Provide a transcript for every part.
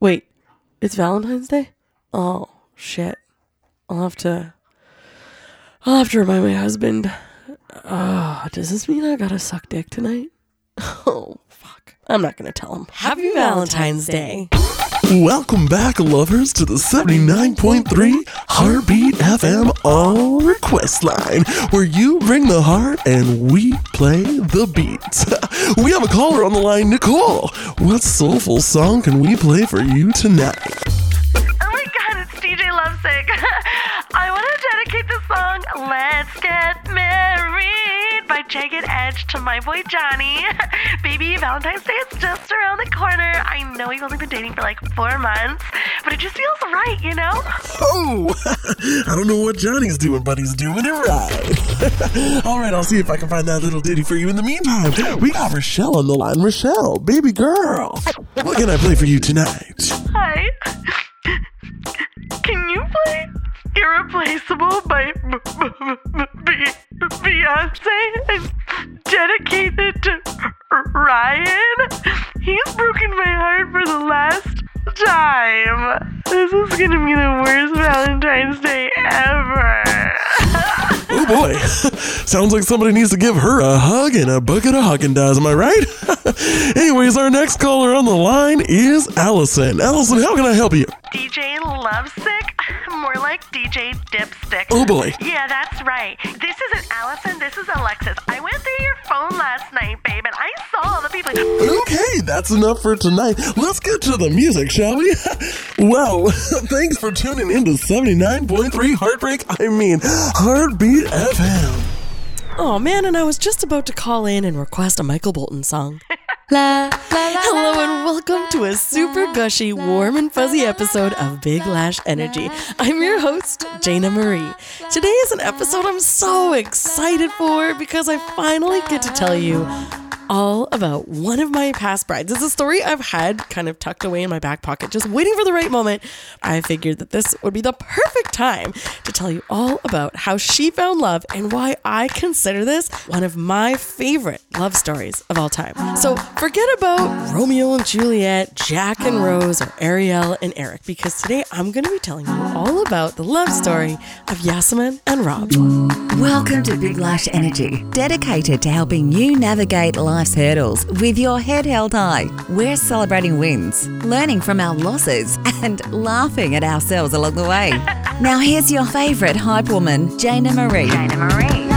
Wait, it's Valentine's Day? Oh, shit. I'll have to. I'll have to remind my husband. Oh, does this mean I gotta suck dick tonight? Oh, fuck. I'm not gonna tell him. Happy Valentine's Day. Welcome back, lovers, to the 79.3 Heartbeat FM All Request Line, where you bring the heart and we play the beats. we have a caller on the line, Nicole. What soulful song can we play for you tonight? Oh my god, it's DJ Lovesick. I want to dedicate the song Let's Get Married Jagged Edge to my boy Johnny. Baby, Valentine's Day is just around the corner. I know we've only been dating for like four months, but it just feels right, you know? Oh, I don't know what Johnny's doing, but he's doing it right. All right, I'll see if I can find that little ditty for you. In the meantime, we got Rochelle on the line. Rochelle, baby girl, what can I play for you tonight? Irreplaceable by B- B- B- Beyonce and dedicate it to Ryan? He's broken my heart for the last time. This is gonna be the worst Valentine's Day ever. Oh boy, sounds like somebody needs to give her a hug and a bucket of Haagen-Dazs, am I right? Anyways, our next caller on the line is Allison. Allison, how can I help you? DJ Lovesick? More like DJ Dipstick. Oh boy. Yeah, that's right. This isn't Allison, this is Alexis. I went through your phone last night, babe, and I saw all the people. Okay, that's enough for tonight. Let's get to the music, shall we? well, thanks for tuning in to 79.3 Heartbreak, I mean, Heartbeat FM. Oh man, and I was just about to call in and request a Michael Bolton song. Hello and welcome to a super gushy, warm and fuzzy episode of Big Lash Energy. I'm your host, Jayna Marie. Today is an episode I'm so excited for because I finally get to tell you all about one of my past brides. It's a story I've had kind of tucked away in my back pocket, just waiting for the right moment. I figured that this would be the perfect time to tell you all about how she found love and why I consider this one of my favorite love stories of all time. So forget about Romeo and Juliet, Jack and Rose, or Ariel and Eric, because today I'm going to be telling you all about the love story of Yasaman and Rob. Welcome to Big Lash Energy, dedicated to helping you navigate life's hurdles with your head held high. We're celebrating wins, learning from our losses, and laughing at ourselves along the way. now, here's your favorite hype woman, Jayna Marie.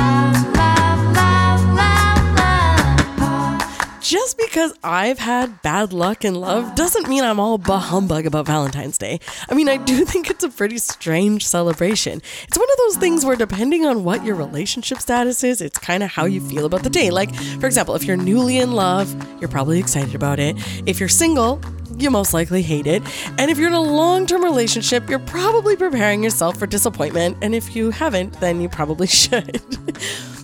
Just because I've had bad luck in love doesn't mean I'm all bah humbug about Valentine's Day. I mean, I do think it's a pretty strange celebration. It's one of those things where, depending on what your relationship status is, it's kind of how you feel about the day. Like, for example, if you're newly in love, you're probably excited about it. If you're single, you most likely hate it. And if you're in a long term relationship, you're probably preparing yourself for disappointment. And if you haven't, then you probably should.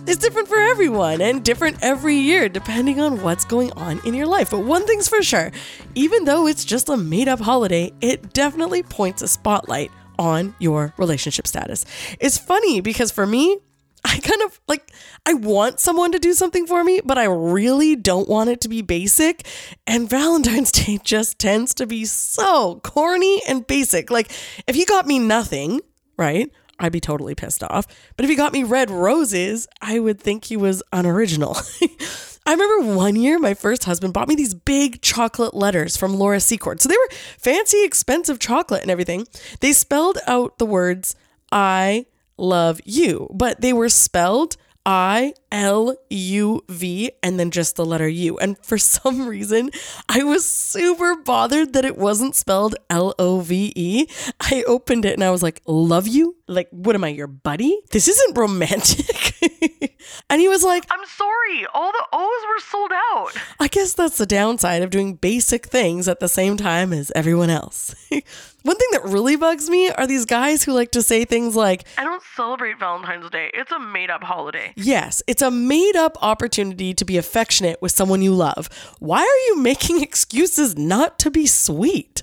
It's different for everyone and different every year, depending on what's going on in your life. But one thing's for sure even though it's just a made up holiday, it definitely points a spotlight on your relationship status. It's funny because for me, I kind of like, I want someone to do something for me, but I really don't want it to be basic. And Valentine's Day just tends to be so corny and basic. Like, if you got me nothing, right? I'd be totally pissed off. But if he got me red roses, I would think he was unoriginal. I remember one year my first husband bought me these big chocolate letters from Laura Secord. So they were fancy, expensive chocolate and everything. They spelled out the words, I love you, but they were spelled I L U V and then just the letter U. And for some reason, I was super bothered that it wasn't spelled L O V E. I opened it and I was like, Love you? Like, what am I, your buddy? This isn't romantic. and he was like, I'm sorry, all the O's were sold out. I guess that's the downside of doing basic things at the same time as everyone else. One thing that really bugs me are these guys who like to say things like, I don't celebrate Valentine's Day. It's a made up holiday. Yes, it's a made up opportunity to be affectionate with someone you love. Why are you making excuses not to be sweet?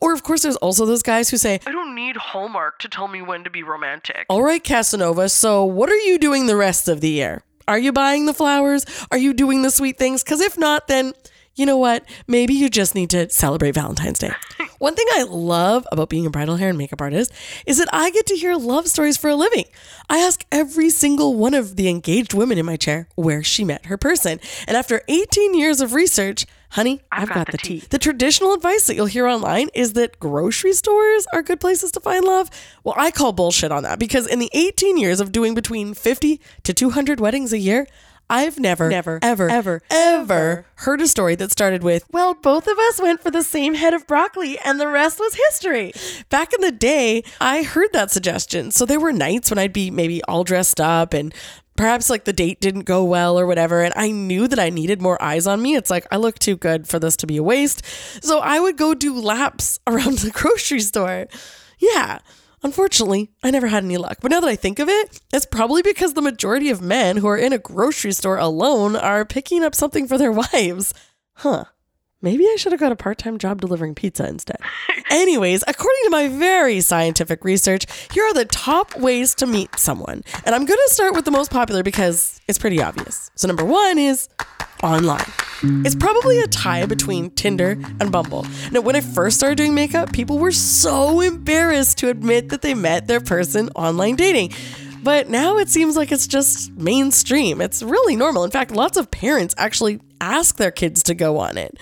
Or, of course, there's also those guys who say, I don't need Hallmark to tell me when to be romantic. All right, Casanova, so what are you doing the rest of the year? Are you buying the flowers? Are you doing the sweet things? Because if not, then you know what? Maybe you just need to celebrate Valentine's Day. One thing I love about being a bridal hair and makeup artist is that I get to hear love stories for a living. I ask every single one of the engaged women in my chair where she met her person. And after 18 years of research, honey, I've, got, the tea. The traditional advice that you'll hear online is that grocery stores are good places to find love. Well, I call bullshit on that because in the 18 years of doing between 50 to 200 weddings a year, I've never, never, ever, ever, ever heard a story that started with, well, both of us went for the same head of broccoli and the rest was history. Back in the day, I heard that suggestion. So there were nights when I'd be maybe all dressed up and perhaps like the date didn't go well or whatever and i knew that i needed more eyes on me it's like i look too good for this to be a waste so i would go do laps around the grocery store yeah unfortunately i never had any luck but now that i think of it it's probably because the majority of men who are in a grocery store alone are picking up something for their wives huh Maybe I should have got a part time job delivering pizza instead. Anyways, according to my very scientific research, here are the top ways to meet someone. And I'm going to start with the most popular because it's pretty obvious. So, number one is online. It's probably a tie between Tinder and Bumble. Now, when I first started doing makeup, people were so embarrassed to admit that they met their person online dating. But now it seems like it's just mainstream. It's really normal. In fact, lots of parents actually ask their kids to go on it.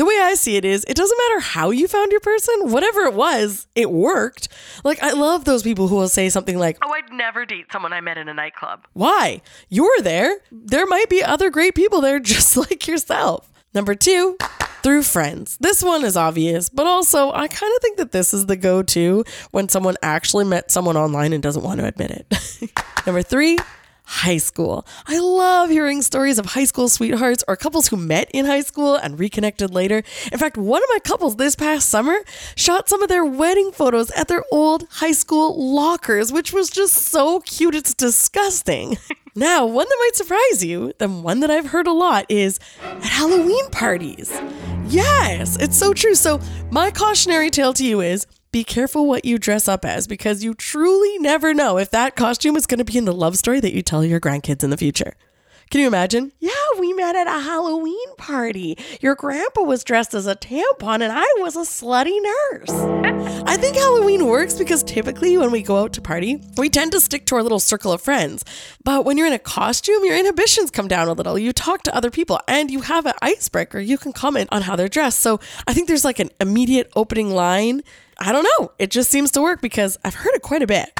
The way I see it is, it doesn't matter how you found your person, whatever it was, it worked. Like, I love those people who will say something like, Oh, I'd never date someone I met in a nightclub. Why? You're there. There might be other great people there just like yourself. Number two, through friends. This one is obvious, but also I kind of think that this is the go to when someone actually met someone online and doesn't want to admit it. Number three, high school. I love hearing stories of high school sweethearts or couples who met in high school and reconnected later. In fact, one of my couples this past summer shot some of their wedding photos at their old high school lockers, which was just so cute, it's disgusting. now, one that might surprise you, the one that I've heard a lot, is at Halloween parties. Yes, it's so true. So, my cautionary tale to you is be careful what you dress up as because you truly never know if that costume is going to be in the love story that you tell your grandkids in the future. Can you imagine? Yeah, we met at a Halloween party. Your grandpa was dressed as a tampon and I was a slutty nurse. I think Halloween works because typically when we go out to party, we tend to stick to our little circle of friends. But when you're in a costume, your inhibitions come down a little. You talk to other people and you have an icebreaker. You can comment on how they're dressed. So I think there's like an immediate opening line. I don't know. It just seems to work because I've heard it quite a bit.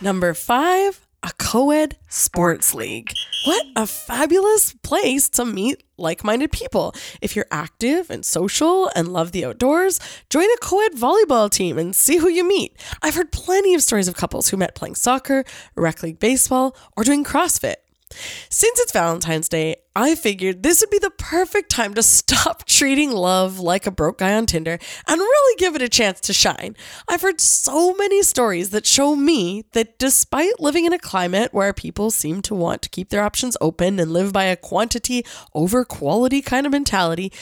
Number five, a co ed sports league. What a fabulous place to meet like minded people. If you're active and social and love the outdoors, join a co ed volleyball team and see who you meet. I've heard plenty of stories of couples who met playing soccer, rec league baseball, or doing CrossFit. Since it's Valentine's Day, I figured this would be the perfect time to stop treating love like a broke guy on Tinder and really give it a chance to shine. I've heard so many stories that show me that despite living in a climate where people seem to want to keep their options open and live by a quantity over quality kind of mentality,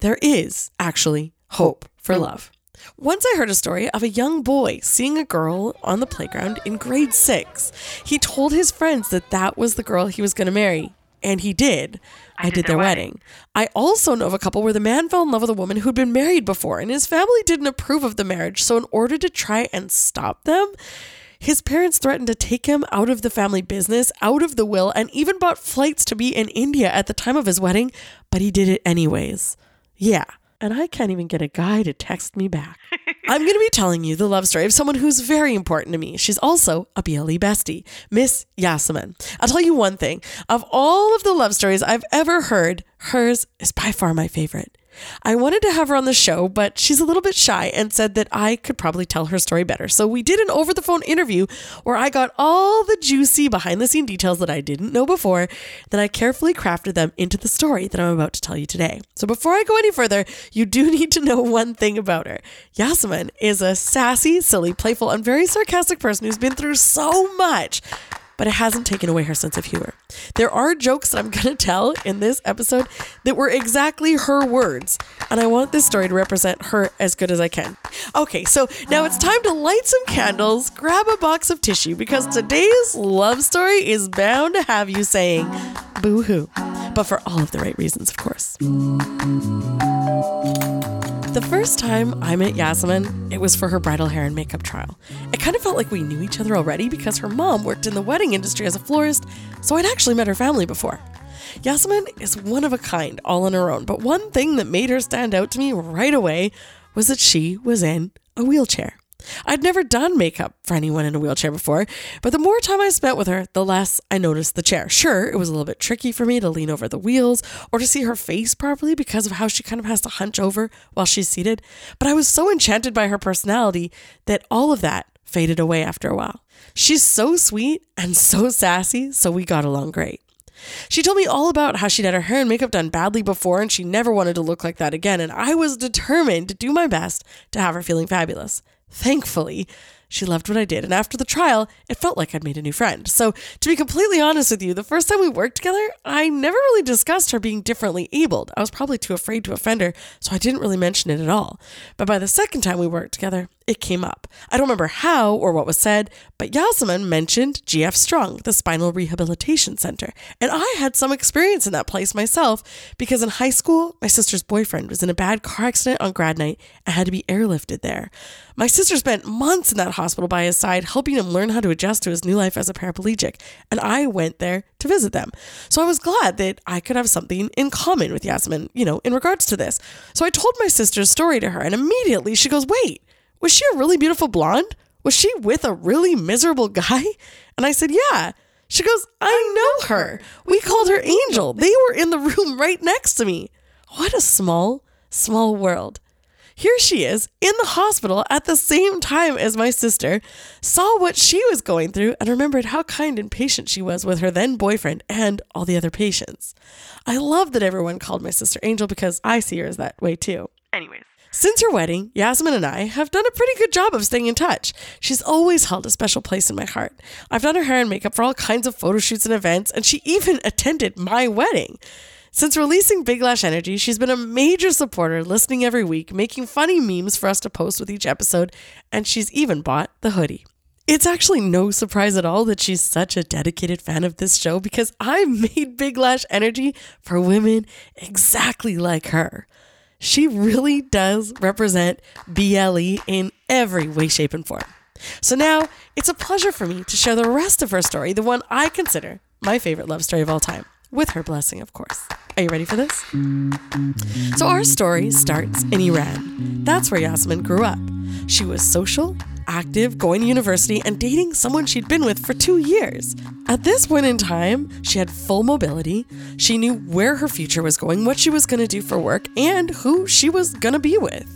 there is actually hope for love. Once I heard a story of a young boy seeing a girl on the playground in grade six. He told his friends that that was the girl he was going to marry. And he did. I, did, their wedding. I also know of a couple where the man fell in love with a woman who'd been married before, and his family didn't approve of the marriage. So, in order to try and stop them, his parents threatened to take him out of the family business, out of the will, and even bought flights to be in India at the time of his wedding, but he did it anyways. Yeah. And I can't even get a guy to text me back. I'm going to be telling you the love story of someone who's very important to me. She's also a BLE bestie, Miss Yasaman. I'll tell you one thing of all of the love stories I've ever heard, hers is by far my favorite. I wanted to have her on the show, but she's a little bit shy and said that I could probably tell her story better. So we did an over the phone interview where I got all the juicy behind the scene details that I didn't know before. Then I carefully crafted them into the story that I'm about to tell you today. So before I go any further, you do need to know one thing about her. Yasaman is a sassy, silly, playful, and very sarcastic person who's been through so much but it hasn't taken away her sense of humor. There are jokes that I'm going to tell in this episode that were exactly her words, and I want this story to represent her as good as I can. Okay, so now it's time to light some candles, grab a box of tissue, because today's love story is bound to have you saying boo hoo, but for all of the right reasons, of course. The first time I met Yasaman, it was for her bridal hair and makeup trial. It kind of felt like we knew each other already because her mom worked in the wedding industry as a florist, so I'd actually met her family before. Yasaman is one of a kind, all on her own, but one thing that made her stand out to me right away was that she was in a wheelchair. I'd never done makeup for anyone in a wheelchair before, but the more time I spent with her, the less I noticed the chair. Sure, it was a little bit tricky for me to lean over the wheels or to see her face properly because of how she kind of has to hunch over while she's seated, but I was so enchanted by her personality that all of that faded away after a while. She's so sweet and so sassy, so we got along great. She told me all about how she'd had her hair and makeup done badly before and she never wanted to look like that again, and I was determined to do my best to have her feeling fabulous. Thankfully, she loved what I did, and after the trial, it felt like I'd made a new friend. So, to be completely honest with you, the first time we worked together, I never really discussed her being differently abled. I was probably too afraid to offend her, so I didn't really mention it at all. But by the second time we worked together, it came up. I don't remember how or what was said, but Yasaman mentioned GF Strong, the Spinal Rehabilitation Center. And I had some experience in that place myself because in high school, my sister's boyfriend was in a bad car accident on grad night and had to be airlifted there. My sister spent months in that hospital by his side, helping him learn how to adjust to his new life as a paraplegic, and I went there to visit them. So I was glad that I could have something in common with Yasaman, you know, in regards to this. So I told my sister's story to her, and immediately she goes, Wait, was she a really beautiful blonde? Was she with a really miserable guy? And I said, Yeah. She goes, I know her. We called her Angel. They were in the room right next to me. What a small, small world. Here she is in the hospital at the same time as my sister, saw what she was going through, and remembered how kind and patient she was with her then boyfriend and all the other patients. I love that everyone called my sister Angel because I see her as that way too. Anyways. Since her wedding, Yasaman and I have done a pretty good job of staying in touch. She's always held a special place in my heart. I've done her hair and makeup for all kinds of photo shoots and events, and she even attended my wedding. Since releasing Big Lash Energy, she's been a major supporter, listening every week, making funny memes for us to post with each episode, and she's even bought the hoodie. It's actually no surprise at all that she's such a dedicated fan of this show because I made Big Lash Energy for women exactly like her. She really does represent BLE in every way, shape, and form. So now it's a pleasure for me to share the rest of her story, the one I consider my favorite love story of all time, with her blessing, of course. Are you ready for this? So, our story starts in Iran. That's where Yasaman grew up. She was social, active, going to university, and dating someone she'd been with for two years. At this point in time, she had full mobility. She knew where her future was going, what she was going to do for work, and who she was going to be with.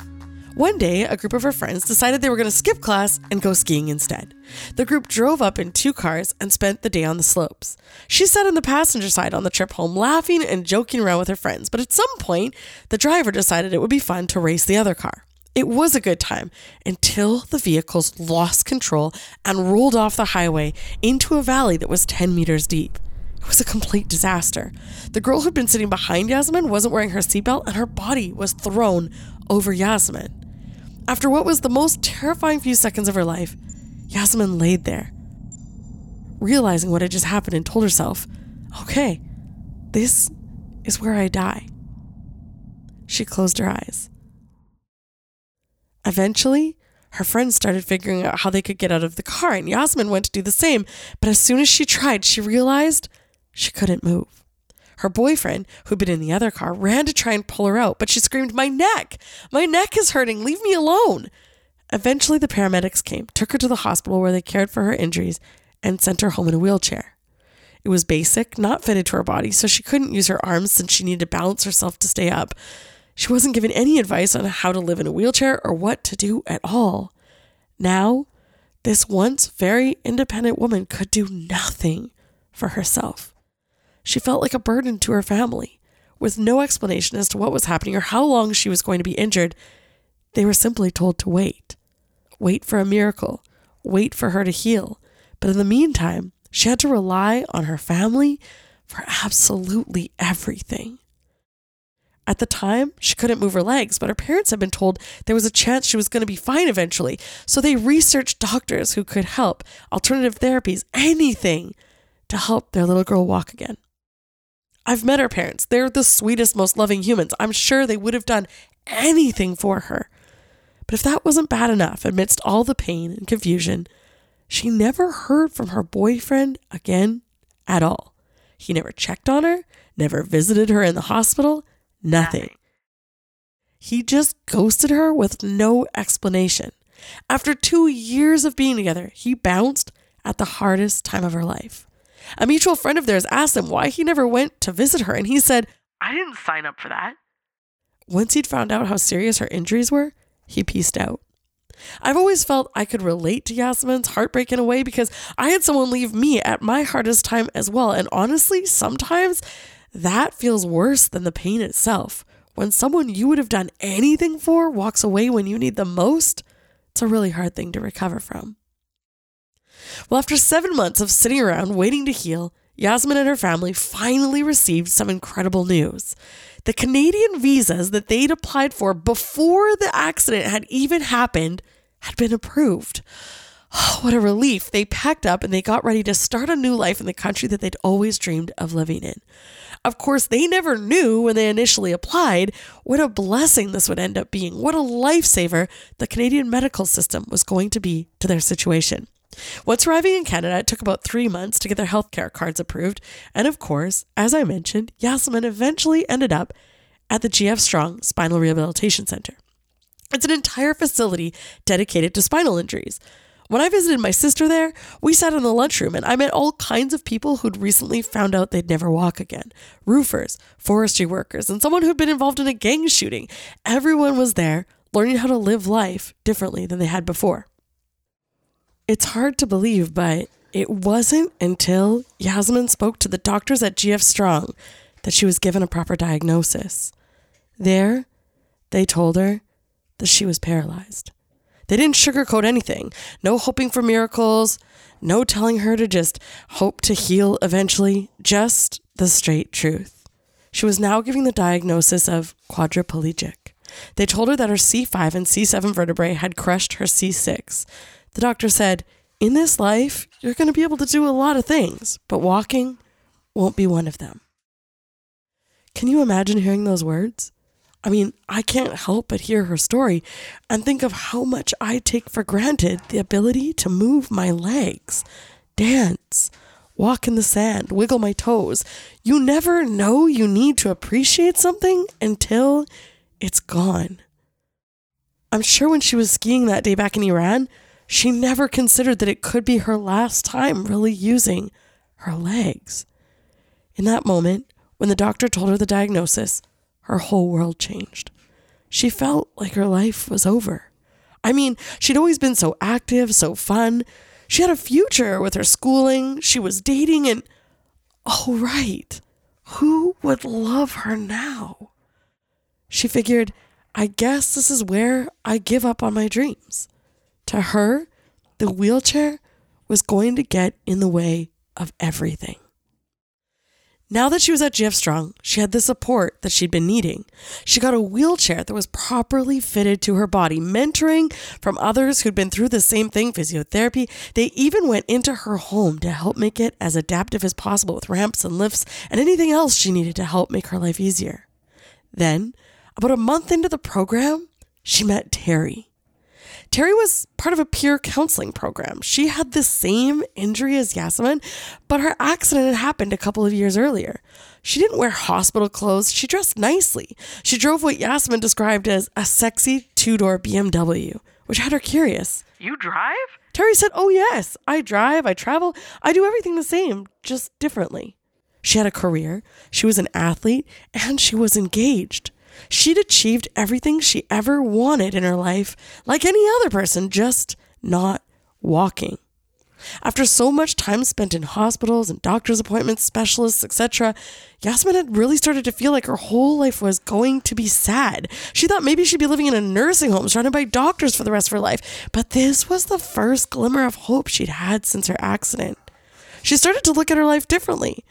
One day, a group of her friends decided they were going to skip class and go skiing instead. The group drove up in two cars and spent the day on the slopes. She sat on the passenger side on the trip home, laughing and joking around with her friends, but at some point, the driver decided it would be fun to race the other car. It was a good time until the vehicles lost control and rolled off the highway into a valley that was 10 meters deep. It was a complete disaster. The girl who'd been sitting behind Yasaman wasn't wearing her seatbelt and her body was thrown over Yasaman. After what was the most terrifying few seconds of her life, Yasaman laid there, realizing what had just happened and told herself, okay, this is where I die. She closed her eyes. Eventually, her friends started figuring out how they could get out of the car, and Yasaman went to do the same. But as soon as she tried, she realized she couldn't move. Her boyfriend, who'd been in the other car, ran to try and pull her out, but she screamed, My neck! My neck is hurting! Leave me alone! Eventually, the paramedics came, took her to the hospital where they cared for her injuries, and sent her home in a wheelchair. It was basic, not fitted to her body, so she couldn't use her arms since she needed to balance herself to stay up. She wasn't given any advice on how to live in a wheelchair or what to do at all. Now, this once very independent woman could do nothing for herself. She felt like a burden to her family. With no explanation as to what was happening or how long she was going to be injured, they were simply told to wait. Wait for a miracle. Wait for her to heal. But in the meantime, she had to rely on her family for absolutely everything. At the time, she couldn't move her legs, but her parents had been told there was a chance she was going to be fine eventually. So they researched doctors who could help, alternative therapies, anything to help their little girl walk again. I've met her parents. They're the sweetest, most loving humans. I'm sure they would have done anything for her. But if that wasn't bad enough, amidst all the pain and confusion, she never heard from her boyfriend again at all. He never checked on her, never visited her in the hospital, nothing. He just ghosted her with no explanation. After two years of being together, he bounced at the hardest time of her life. A mutual friend of theirs asked him why he never went to visit her, and he said, I didn't sign up for that. once he'd found out how serious her injuries were, he pieced out. I've always felt I could relate to Yasaman's heartbreak in a way because I had someone leave me at my hardest time as well. And honestly, sometimes that feels worse than the pain itself. When someone you would have done anything for walks away when you need them most, it's a really hard thing to recover from. Well, after seven months of sitting around waiting to heal, Yasaman and her family finally received some incredible news. The Canadian visas that they'd applied for before the accident had even happened had been approved. Oh, what a relief. They packed up and they got ready to start a new life in the country that they'd always dreamed of living in. Of course, they never knew when they initially applied what a blessing this would end up being, what a lifesaver the Canadian medical system was going to be to their situation. Once arriving in Canada, it took about three months to get their healthcare cards approved. And of course, as I mentioned, Yasaman eventually ended up at the GF Strong Spinal Rehabilitation Center. It's an entire facility dedicated to spinal injuries. When I visited my sister there, we sat in the lunchroom and I met all kinds of people who'd recently found out they'd never walk again roofers, forestry workers, and someone who'd been involved in a gang shooting. Everyone was there learning how to live life differently than they had before. It's hard to believe, but it wasn't until Yasaman spoke to the doctors at GF Strong that she was given a proper diagnosis. There, they told her that she was paralyzed. They didn't sugarcoat anything. No hoping for miracles, no telling her to just hope to heal eventually, just the straight truth. She was now giving the diagnosis of quadriplegic. They told her that her C5 and C7 vertebrae had crushed her C6. The doctor said, In this life, you're going to be able to do a lot of things, but walking won't be one of them. Can you imagine hearing those words? I mean, I can't help but hear her story and think of how much I take for granted the ability to move my legs, dance, walk in the sand, wiggle my toes. You never know you need to appreciate something until it's gone. I'm sure when she was skiing that day back in Iran, she never considered that it could be her last time really using her legs. In that moment, when the doctor told her the diagnosis, her whole world changed. She felt like her life was over. I mean, she'd always been so active, so fun. She had a future with her schooling, she was dating, and oh, right, who would love her now? She figured, I guess this is where I give up on my dreams. To her, the wheelchair was going to get in the way of everything. Now that she was at GF Strong, she had the support that she'd been needing. She got a wheelchair that was properly fitted to her body, mentoring from others who'd been through the same thing physiotherapy. They even went into her home to help make it as adaptive as possible with ramps and lifts and anything else she needed to help make her life easier. Then, about a month into the program, she met Terry. Terry was part of a peer counseling program. She had the same injury as Yasaman, but her accident had happened a couple of years earlier. She didn't wear hospital clothes, she dressed nicely. She drove what Yasaman described as a sexy two door BMW, which had her curious. You drive? Terry said, Oh, yes, I drive, I travel, I do everything the same, just differently. She had a career, she was an athlete, and she was engaged. She'd achieved everything she ever wanted in her life, like any other person, just not walking. After so much time spent in hospitals and doctor's appointments, specialists, etc., Yasaman had really started to feel like her whole life was going to be sad. She thought maybe she'd be living in a nursing home surrounded by doctors for the rest of her life. But this was the first glimmer of hope she'd had since her accident. She started to look at her life differently.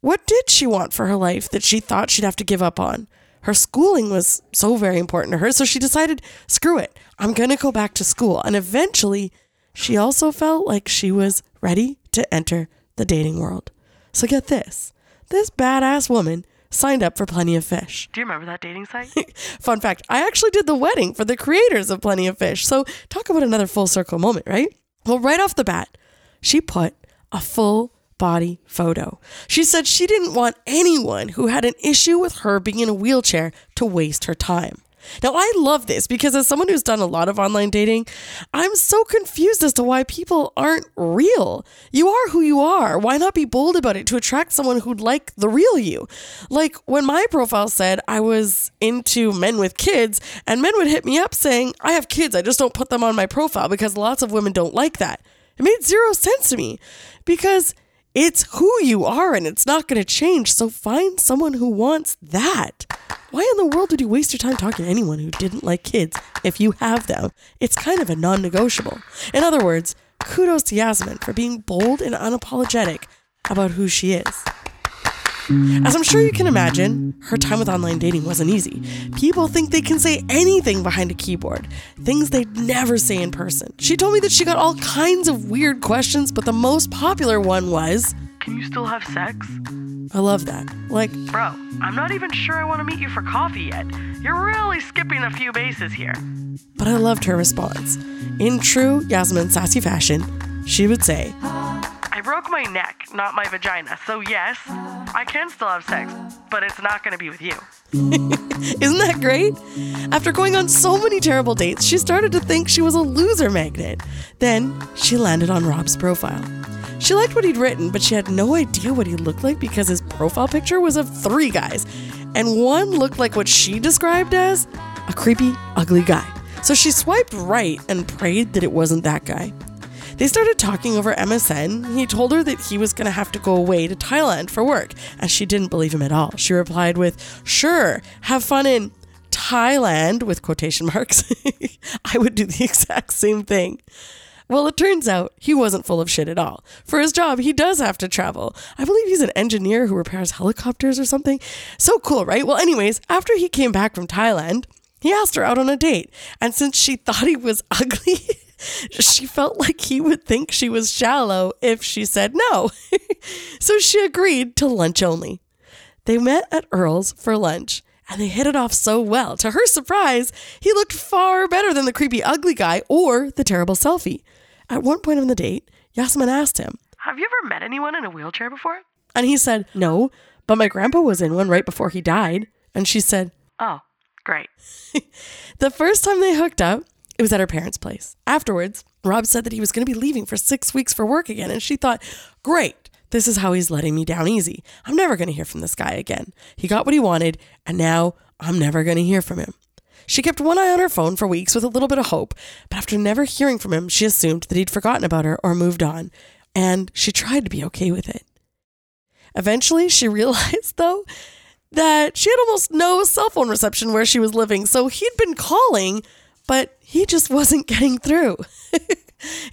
What did she want for her life that she thought she'd have to give up on? Her schooling was so very important to her. So she decided, screw it, I'm going to go back to school. And eventually, she also felt like she was ready to enter the dating world. So get this this badass woman signed up for Plenty of Fish. Do you remember that dating site? Fun fact I actually did the wedding for the creators of Plenty of Fish. So, talk about another full circle moment, right? Well, right off the bat, she put a full body photo. She said she didn't want anyone who had an issue with her being in a wheelchair to waste her time. Now, I love this because as someone who's done a lot of online dating, I'm so confused as to why people aren't real. You are who you are. Why not be bold about it to attract someone who'd like the real you? Like when my profile said I was into men with kids, and men would hit me up saying, I have kids, I just don't put them on my profile because lots of women don't like that. It made zero sense to me because it's who you are and it's not going to change. So find someone who wants that. Why in the world would you waste your time talking to anyone who didn't like kids if you have them? It's kind of a non negotiable. In other words, kudos to Yasaman for being bold and unapologetic about who she is. As I'm sure you can imagine, her time with online dating wasn't easy. People think they can say anything behind a keyboard, things they'd never say in person. She told me that she got all kinds of weird questions, but the most popular one was Can you still have sex? I love that. Like, Bro, I'm not even sure I want to meet you for coffee yet. You're really skipping a few bases here. but I loved her response. In true Yasaman sassy fashion, she would say, I broke my neck, not my vagina, so yes, I can still have sex, but it's not going to be with you. Isn't that great? After going on so many terrible dates, she started to think she was a loser magnet. Then she landed on Rob's profile. She liked what he'd written, but she had no idea what he looked like because his profile picture was of three guys, and one looked like what she described as a creepy, ugly guy. So she swiped right and prayed that it wasn't that guy. They started talking over MSN. He told her that he was going to have to go away to Thailand for work, and she didn't believe him at all. She replied with, Sure, have fun in Thailand, with quotation marks. I would do the exact same thing. Well, it turns out he wasn't full of shit at all. For his job, he does have to travel. I believe he's an engineer who repairs helicopters or something. So cool, right? Well, anyways, after he came back from Thailand, he asked her out on a date. And since she thought he was ugly, she felt like he would think she was shallow if she said no. so she agreed to lunch only. They met at Earl's for lunch and they hit it off so well. To her surprise, he looked far better than the creepy ugly guy or the terrible selfie. At one point in the date, Yasaman asked him, Have you ever met anyone in a wheelchair before? and he said, No, but my grandpa was in one right before he died. And she said, Oh, great. The first time they hooked up, it was at her parents' place. Afterwards, Rob said that he was going to be leaving for six weeks for work again, and she thought, great, this is how he's letting me down easy. I'm never going to hear from this guy again. He got what he wanted, and now I'm never going to hear from him. She kept one eye on her phone for weeks with a little bit of hope, but after never hearing from him, she assumed that he'd forgotten about her or moved on, and she tried to be okay with it. Eventually, she realized, though, that she had almost no cell phone reception where she was living, so he'd been calling, but he just wasn't getting through.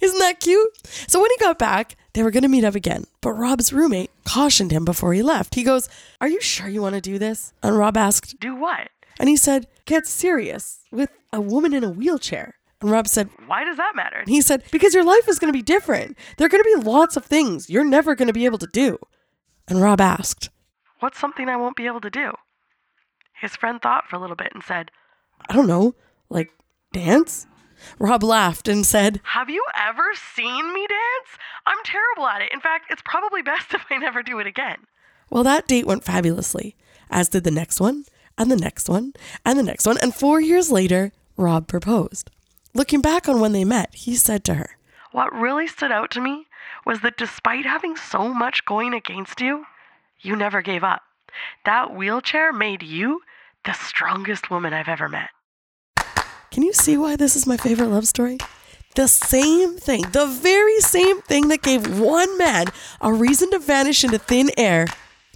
Isn't that cute? So when he got back, they were going to meet up again, but Rob's roommate cautioned him before he left. He goes, Are you sure you want to do this? And Rob asked, Do what? and he said, Get serious with a woman in a wheelchair. And Rob said, Why does that matter? and he said, Because your life is going to be different. There are going to be lots of things you're never going to be able to do. And Rob asked, What's something I won't be able to do? His friend thought for a little bit and said, I don't know, like dance? Rob laughed and said, Have you ever seen me dance? I'm terrible at it. In fact, it's probably best if I never do it again. Well, that date went fabulously, as did the next one, and the next one, and the next one. And four years later, Rob proposed. Looking back on when they met, he said to her, What really stood out to me was that despite having so much going against you, you never gave up. That wheelchair made you the strongest woman I've ever met. Can you see why this is my favorite love story? The same thing, the very same thing that gave one man a reason to vanish into thin air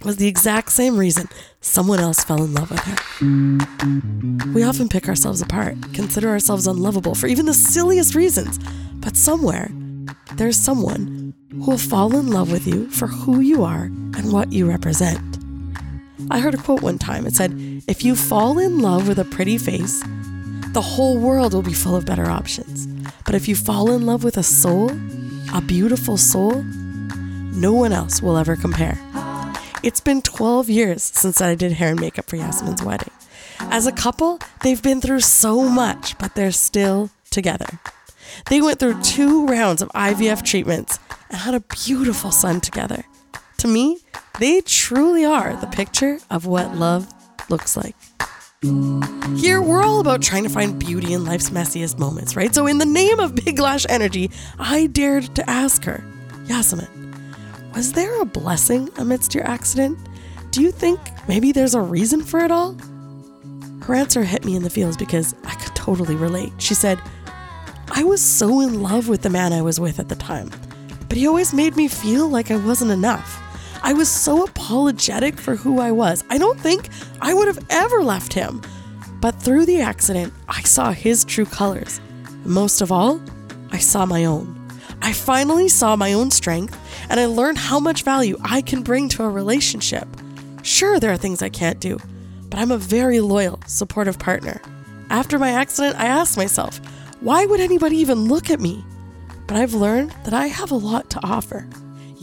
was the exact same reason someone else fell in love with her. We often pick ourselves apart, consider ourselves unlovable for even the silliest reasons, but somewhere there's someone who will fall in love with you for who you are and what you represent. I heard a quote one time. It said, If you fall in love with a pretty face, the whole world will be full of better options. But if you fall in love with a soul, a beautiful soul, no one else will ever compare. It's been 12 years since I did hair and makeup for Yasaman's wedding. As a couple, they've been through so much, but they're still together. They went through two rounds of IVF treatments and had a beautiful son together. To me, they truly are the picture of what love looks like. Here, we're all about trying to find beauty in life's messiest moments, right? So, in the name of Big Lash Energy, I dared to ask her, Yasaman, was there a blessing amidst your accident? Do you think maybe there's a reason for it all? Her answer hit me in the feels because I could totally relate. She said, I was so in love with the man I was with at the time, but he always made me feel like I wasn't enough. I was so apologetic for who I was. I don't think I would have ever left him. But through the accident, I saw his true colors. Most of all, I saw my own. I finally saw my own strength and I learned how much value I can bring to a relationship. Sure, there are things I can't do, but I'm a very loyal, supportive partner. After my accident, I asked myself, why would anybody even look at me? But I've learned that I have a lot to offer.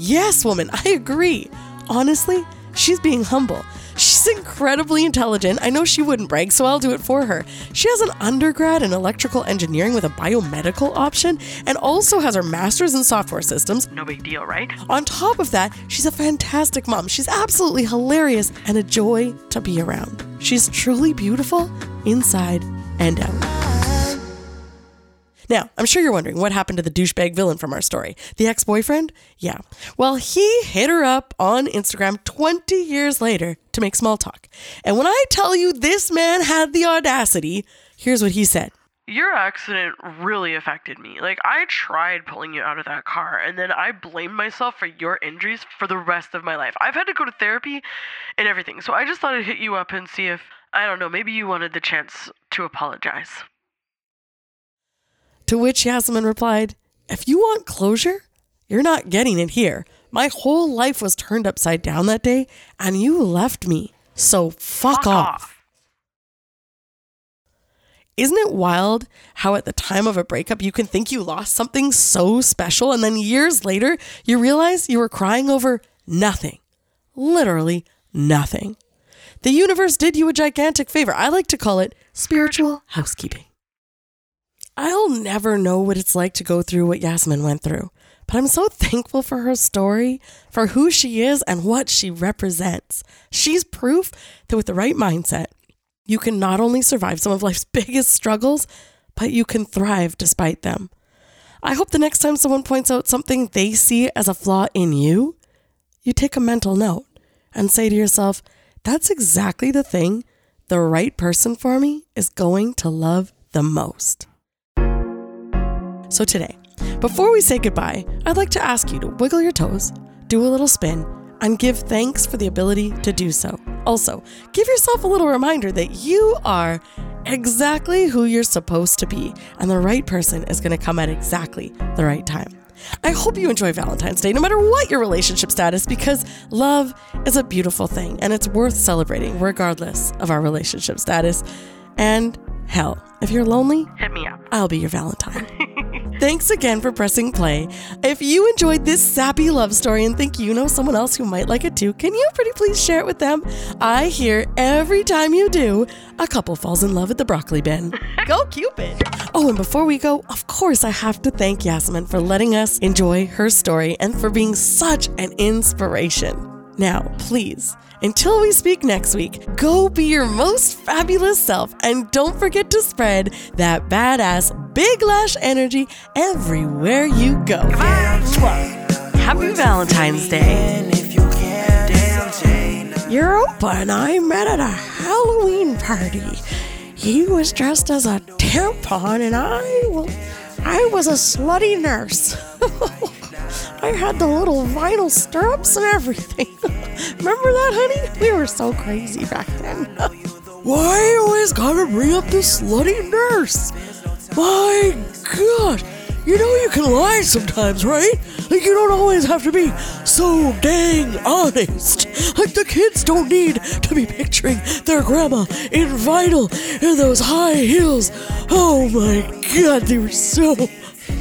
Yes, woman, I agree. Honestly, she's being humble. She's incredibly intelligent. I know she wouldn't brag, so I'll do it for her. She has an undergrad in electrical engineering with a biomedical option and also has her master's in software systems. No big deal, right? On top of that, she's a fantastic mom. She's absolutely hilarious and a joy to be around. She's truly beautiful inside and out. Now, I'm sure you're wondering what happened to the douchebag villain from our story. The ex boyfriend? Yeah. Well, he hit her up on Instagram 20 years later to make small talk. And when I tell you this man had the audacity, here's what he said. Your accident really affected me. Like, I tried pulling you out of that car, and then I blamed myself for your injuries for the rest of my life. I've had to go to therapy and everything, so I just thought I'd hit you up and see if, I don't know, maybe you wanted the chance to apologize. To which Yasaman replied, If you want closure, you're not getting it here. My whole life was turned upside down that day, and you left me. So fuck, Fuck off. off. Isn't it wild how at the time of a breakup you can think you lost something so special and then years later you realize you were crying over nothing? Literally nothing. The universe did you a gigantic favor. I like to call it spiritual housekeeping. I'll never know what it's like to go through what Yasaman went through, but I'm so thankful for her story, for who she is, and what she represents. She's proof that with the right mindset, you can not only survive some of life's biggest struggles, but you can thrive despite them. I hope the next time someone points out something they see as a flaw in you, you take a mental note and say to yourself, that's exactly the thing the right person for me is going to love the most. So today, before we say goodbye, I'd like to ask you to wiggle your toes, do a little spin, and give thanks for the ability to do so. Also, give yourself a little reminder that you are exactly who you're supposed to be, and the right person is going to come at exactly the right time. I hope you enjoy Valentine's Day, no matter what your relationship status, because love is a beautiful thing and it's worth celebrating regardless of our relationship status. And hell, if you're lonely, Hit me up. I'll be your Valentine. Thanks again for pressing play. If you enjoyed this sappy love story and think you know someone else who might like it too, can you pretty please share it with them? I hear every time you do, a couple falls in love at the broccoli bin. Go Cupid! Oh, and before we go, of course, I have to thank Yasaman for letting us enjoy her story and for being such an inspiration. Now, please, until we speak next week, go be your most fabulous self and don't forget to spread that badass big lash energy everywhere you go. Happy Valentine's Day. Europa and I met at a Halloween party. He was dressed as a tampon and I, well, I was a slutty nurse. I had the little vinyl stirrups and everything. Remember that, honey? We were so crazy back then. Why always gotta bring up this slutty nurse? My God. You know you can lie sometimes, right? Like you don't always have to be so dang honest. Like the kids don't need to be picturing their grandma in vinyl and those high heels. Oh my God, they were so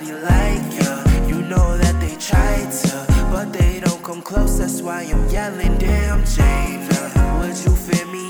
nobody like you. You know that they try to, but they don't come close. That's why I'm yelling, damn Jada. Would you fit me